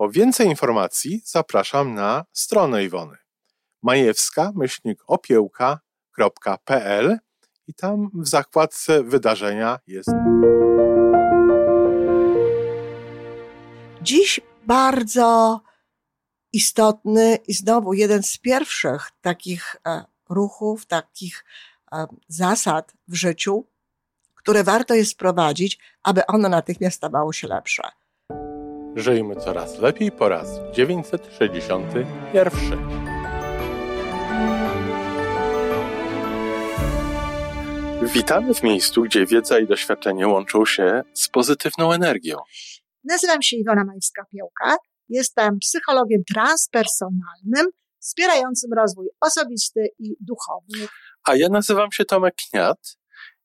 Po więcej informacji zapraszam na stronę Iwony majewska-opiełka.pl i tam w zakładce wydarzenia jest. Dziś bardzo istotny i znowu jeden z pierwszych takich e, ruchów, takich e, zasad w życiu, które warto jest wprowadzić, aby ono natychmiast stawało się lepsze. Żyjmy coraz lepiej po raz 961. Witamy w miejscu, gdzie wiedza i doświadczenie łączą się z pozytywną energią. Nazywam się Iwona Majska-Piołka. Jestem psychologiem transpersonalnym, wspierającym rozwój osobisty i duchowy. A ja nazywam się Tomek Kniat.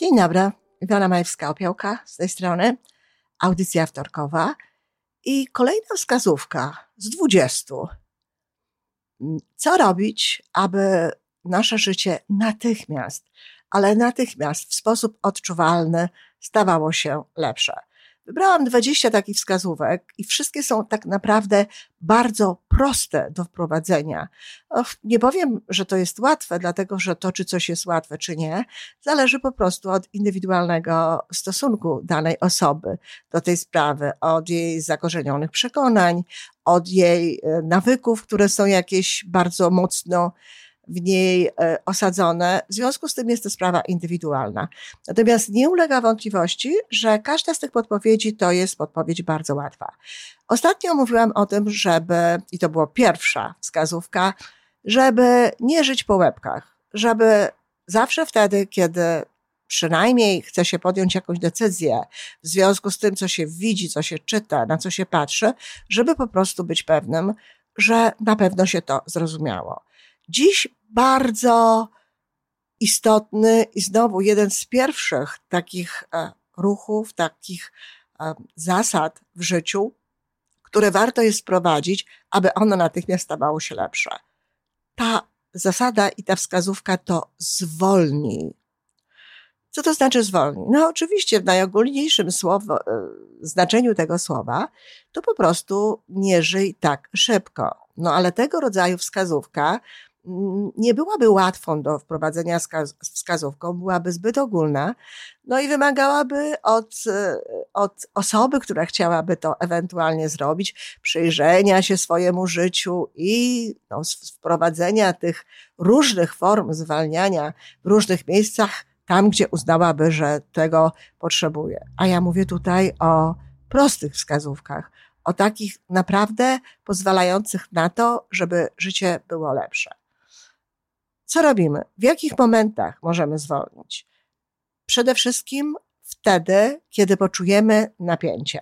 Dzień dobry, Iwona Majewska-Opiełka z tej strony, audycja wtorkowa i kolejna wskazówka z dwudziestu. Co robić, aby nasze życie natychmiast, ale natychmiast w sposób odczuwalny stawało się lepsze? Wybrałam 20 takich wskazówek i wszystkie są tak naprawdę bardzo proste do wprowadzenia. Nie powiem, że to jest łatwe, dlatego że to, czy coś jest łatwe, czy nie, zależy po prostu od indywidualnego stosunku danej osoby do tej sprawy, od jej zakorzenionych przekonań, od jej e, nawyków, które są jakieś bardzo mocno w niej e, osadzone. W związku z tym jest to sprawa indywidualna. Natomiast nie ulega wątpliwości, że każda z tych podpowiedzi to jest podpowiedź bardzo łatwa. Ostatnio mówiłam o tym, żeby, i to była pierwsza wskazówka, żeby nie żyć po łebkach, żeby zawsze wtedy, kiedy przynajmniej chce się podjąć jakąś decyzję w związku z tym, co się widzi, co się czyta, na co się patrzy, żeby po prostu być pewnym, że na pewno się to zrozumiało. Dziś bardzo istotny i znowu jeden z pierwszych takich e, ruchów, takich e, zasad w życiu, które warto jest wprowadzić, aby ono natychmiast stawało się lepsze. Ta zasada i ta wskazówka to zwolnij. Co to znaczy zwolnij? No oczywiście w najogólniejszym słowo, e, znaczeniu tego słowa to po prostu nie żyj tak szybko. No ale tego rodzaju wskazówka nie byłaby łatwą do wprowadzenia wskazówką, byłaby zbyt ogólna, no i wymagałaby od, od osoby, która chciałaby to ewentualnie zrobić, przyjrzenia się swojemu życiu i no, wprowadzenia tych różnych form zwalniania w różnych miejscach, tam gdzie uznałaby, że tego potrzebuje. A ja mówię tutaj o prostych wskazówkach, o takich naprawdę pozwalających na to, żeby życie było lepsze. Co robimy? W jakich momentach możemy zwolnić? Przede wszystkim wtedy, kiedy poczujemy napięcie.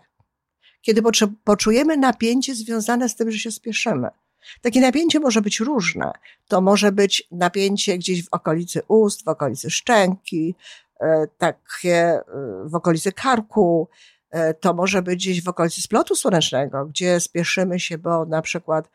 Kiedy poczujemy napięcie związane z tym, że się spieszymy. Takie napięcie może być różne. To może być napięcie gdzieś w okolicy ust, w okolicy szczęki, e, takie e, w okolicy karku, e, to może być gdzieś w okolicy splotu słonecznego, gdzie spieszymy się, bo na przykład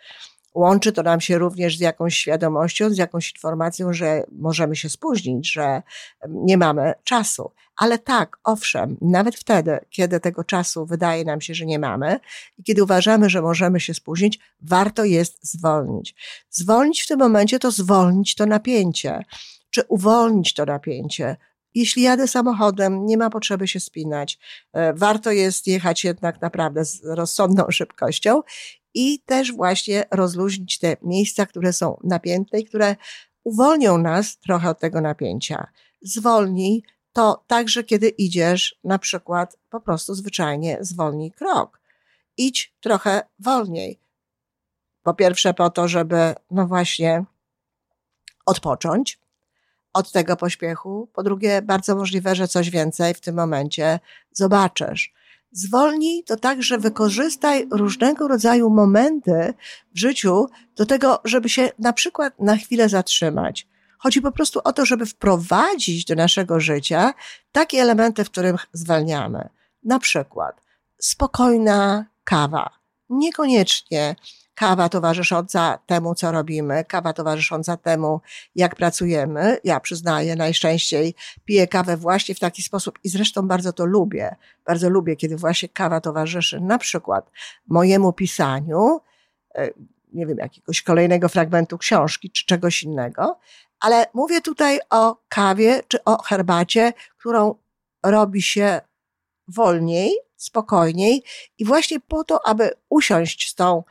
Łączy to nam się również z jakąś świadomością, z jakąś informacją, że możemy się spóźnić, że nie mamy czasu. Ale tak, owszem, nawet wtedy, kiedy tego czasu wydaje nam się, że nie mamy i kiedy uważamy, że możemy się spóźnić, warto jest zwolnić. Zwolnić w tym momencie to zwolnić to napięcie, czy uwolnić to napięcie, jeśli jadę samochodem, nie ma potrzeby się spinać. E, warto jest jechać jednak naprawdę z rozsądną szybkością i też właśnie rozluźnić te miejsca, które są napięte i które uwolnią nas trochę od tego napięcia. Zwolnij to także, kiedy idziesz, na przykład po prostu zwyczajnie zwolnij krok. Idź trochę wolniej. Po pierwsze, po to, żeby, no właśnie, odpocząć od tego pośpiechu. Po drugie, bardzo możliwe, że coś więcej w tym momencie zobaczysz. Zwolnij to także wykorzystaj różnego rodzaju momenty w życiu do tego, żeby się na przykład na chwilę zatrzymać. Chodzi po prostu o to, żeby wprowadzić do naszego życia takie elementy, w których zwalniamy. Na przykład spokojna kawa. Niekoniecznie kawa towarzysząca temu, co robimy, kawa towarzysząca temu, jak pracujemy. Ja przyznaję, najczęściej piję kawę właśnie w taki sposób i zresztą bardzo to lubię. Bardzo lubię, kiedy właśnie kawa towarzyszy na przykład mojemu pisaniu, e, nie wiem, jakiegoś kolejnego fragmentu książki czy czegoś innego, ale mówię tutaj o kawie czy o herbacie, którą robi się wolniej, spokojniej i właśnie po to, aby usiąść z tą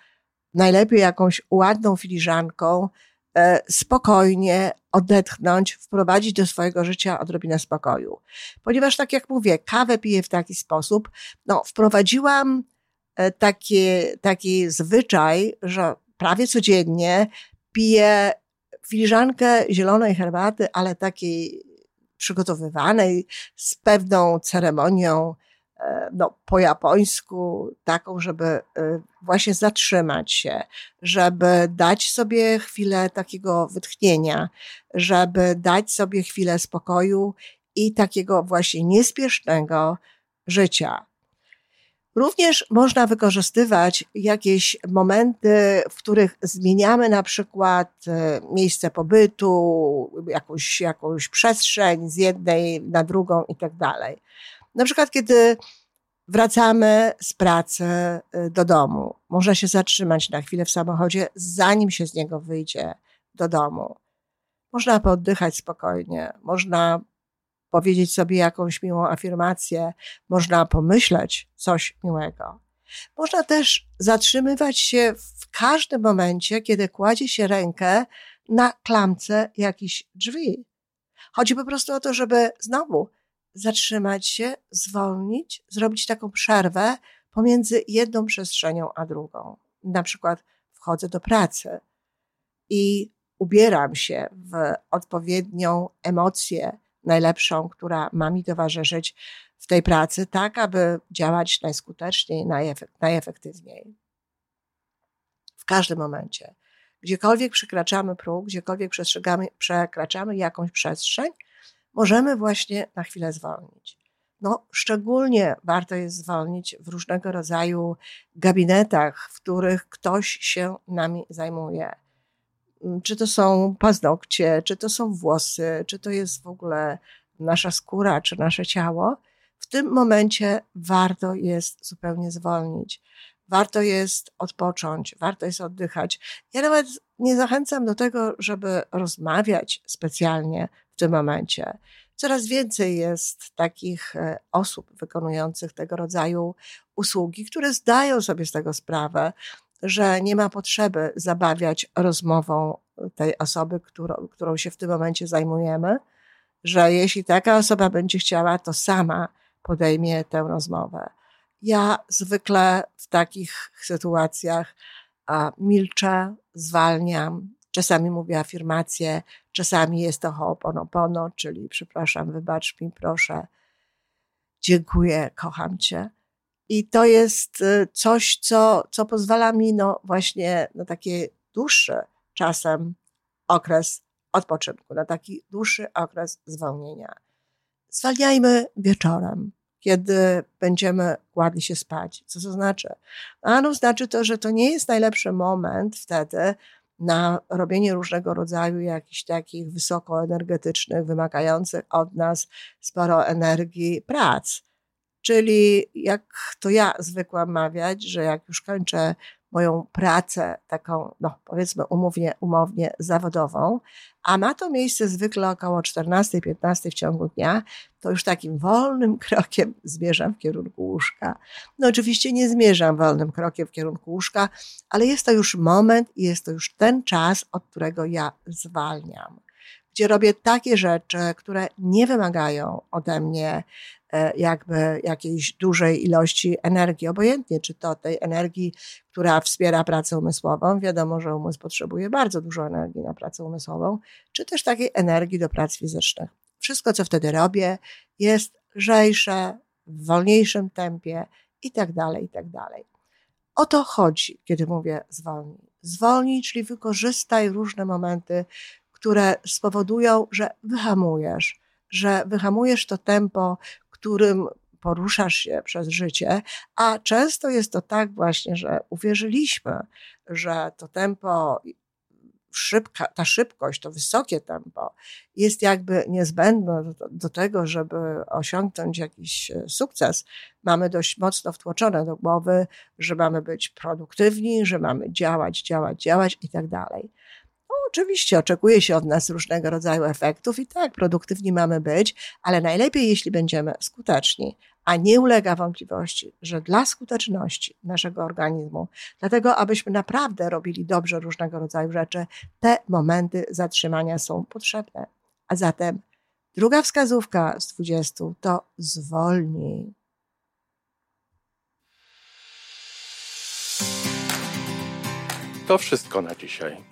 najlepiej jakąś ładną filiżanką, e, spokojnie odetchnąć, wprowadzić do swojego życia odrobinę spokoju. Ponieważ, tak jak mówię, kawę piję w taki sposób, no, wprowadziłam e, taki, taki zwyczaj, że prawie codziennie piję filiżankę zielonej herbaty, ale takiej przygotowywanej z pewną ceremonią, no, po japońsku, taką, żeby e, właśnie zatrzymać się, żeby dać sobie chwilę takiego wytchnienia, żeby dać sobie chwilę spokoju i takiego właśnie niespiesznego życia. Również można wykorzystywać jakieś momenty, w których zmieniamy na przykład e, miejsce pobytu, jakąś, jakąś przestrzeń z jednej na drugą i tak dalej. Na przykład, kiedy wracamy z pracy y, do domu, można się zatrzymać na chwilę w samochodzie, zanim się z niego wyjdzie do domu. Można pooddychać spokojnie, można powiedzieć sobie jakąś miłą afirmację, można pomyśleć coś miłego. Można też zatrzymywać się w każdym momencie, kiedy kładzie się rękę na klamce jakichś drzwi. Chodzi po prostu o to, żeby znowu zatrzymać się, zwolnić, zrobić taką przerwę pomiędzy jedną przestrzenią a drugą. Na przykład wchodzę do pracy i ubieram się w odpowiednią emocję, najlepszą, która ma mi towarzyszyć w tej pracy, tak aby działać najskuteczniej, najefektywniej. W każdym momencie. Gdziekolwiek przekraczamy próg, gdziekolwiek przekraczamy jakąś przestrzeń, możemy właśnie na chwilę zwolnić. No, szczególnie warto jest zwolnić w różnego rodzaju gabinetach, w których ktoś się nami zajmuje. Mm, czy to są paznokcie, czy to są włosy, czy to jest w ogóle nasza skóra, czy nasze ciało. W tym momencie warto jest zupełnie zwolnić. Warto jest odpocząć, warto jest oddychać. Ja nawet nie zachęcam do tego, żeby rozmawiać specjalnie w tym momencie. Coraz więcej jest takich e, osób wykonujących tego rodzaju usługi, które zdają sobie z tego sprawę, że nie ma potrzeby zabawiać rozmową tej osoby, którą, którą się w tym momencie zajmujemy, że jeśli taka osoba będzie chciała, to sama podejmie tę rozmowę. Ja zwykle w takich sytuacjach milczę, zwalniam, Czasami mówię afirmacje, czasami jest to ho'oponopono, czyli przepraszam, wybacz mi, proszę, dziękuję, kocham cię. I to jest y, coś, co, co pozwala mi no właśnie na takie dłuższy czasem okres odpoczynku, na taki dłuższy okres zwolnienia. Zwalniajmy wieczorem, kiedy będziemy kładli się spać. Co to znaczy? Ano znaczy to, że to nie jest najlepszy moment wtedy, na robienie różnego rodzaju jakichś takich wysokoenergetycznych, wymagających od nas sporo energii prac. Czyli jak to ja zwykłam mawiać, że jak już kończę moją pracę taką, no powiedzmy umownie, umownie zawodową, a ma to miejsce zwykle około 14-15 w ciągu dnia, to już takim wolnym krokiem zmierzam w kierunku łóżka. No oczywiście nie zmierzam wolnym krokiem w kierunku łóżka, ale jest to już moment i jest to już ten czas, od którego ja zwalniam gdzie robię takie rzeczy, które nie wymagają ode mnie e, jakby jakiejś dużej ilości energii, obojętnie czy to tej energii, która wspiera pracę umysłową, wiadomo, że umysł potrzebuje bardzo dużo energii na pracę umysłową, czy też takiej energii do prac fizycznych. Wszystko, co wtedy robię, jest lżejsze, w wolniejszym tempie i tak dalej, i tak dalej. O to chodzi, kiedy mówię zwolnij. Zwolnij, czyli wykorzystaj różne momenty które spowodują, że wyhamujesz, że wyhamujesz to tempo, którym poruszasz się przez życie, a często jest to tak właśnie, że uwierzyliśmy, że to tempo szybka, ta szybkość, to wysokie tempo jest jakby niezbędne do, do, tego, żeby osiągnąć jakiś e, sukces. Mamy dość mocno wtłoczone do głowy, że mamy być produktywni, że mamy działać, działać, działać i tak dalej oczywiście oczekuje się od nas różnego rodzaju efektów i tak, produktywni mamy być, ale najlepiej, jeśli będziemy skuteczni. A nie ulega wątpliwości, że dla skuteczności naszego organizmu, dlatego abyśmy naprawdę robili dobrze różnego rodzaju rzeczy, te momenty zatrzymania są potrzebne. A zatem druga wskazówka z 20 to zwolnij. To wszystko na dzisiaj.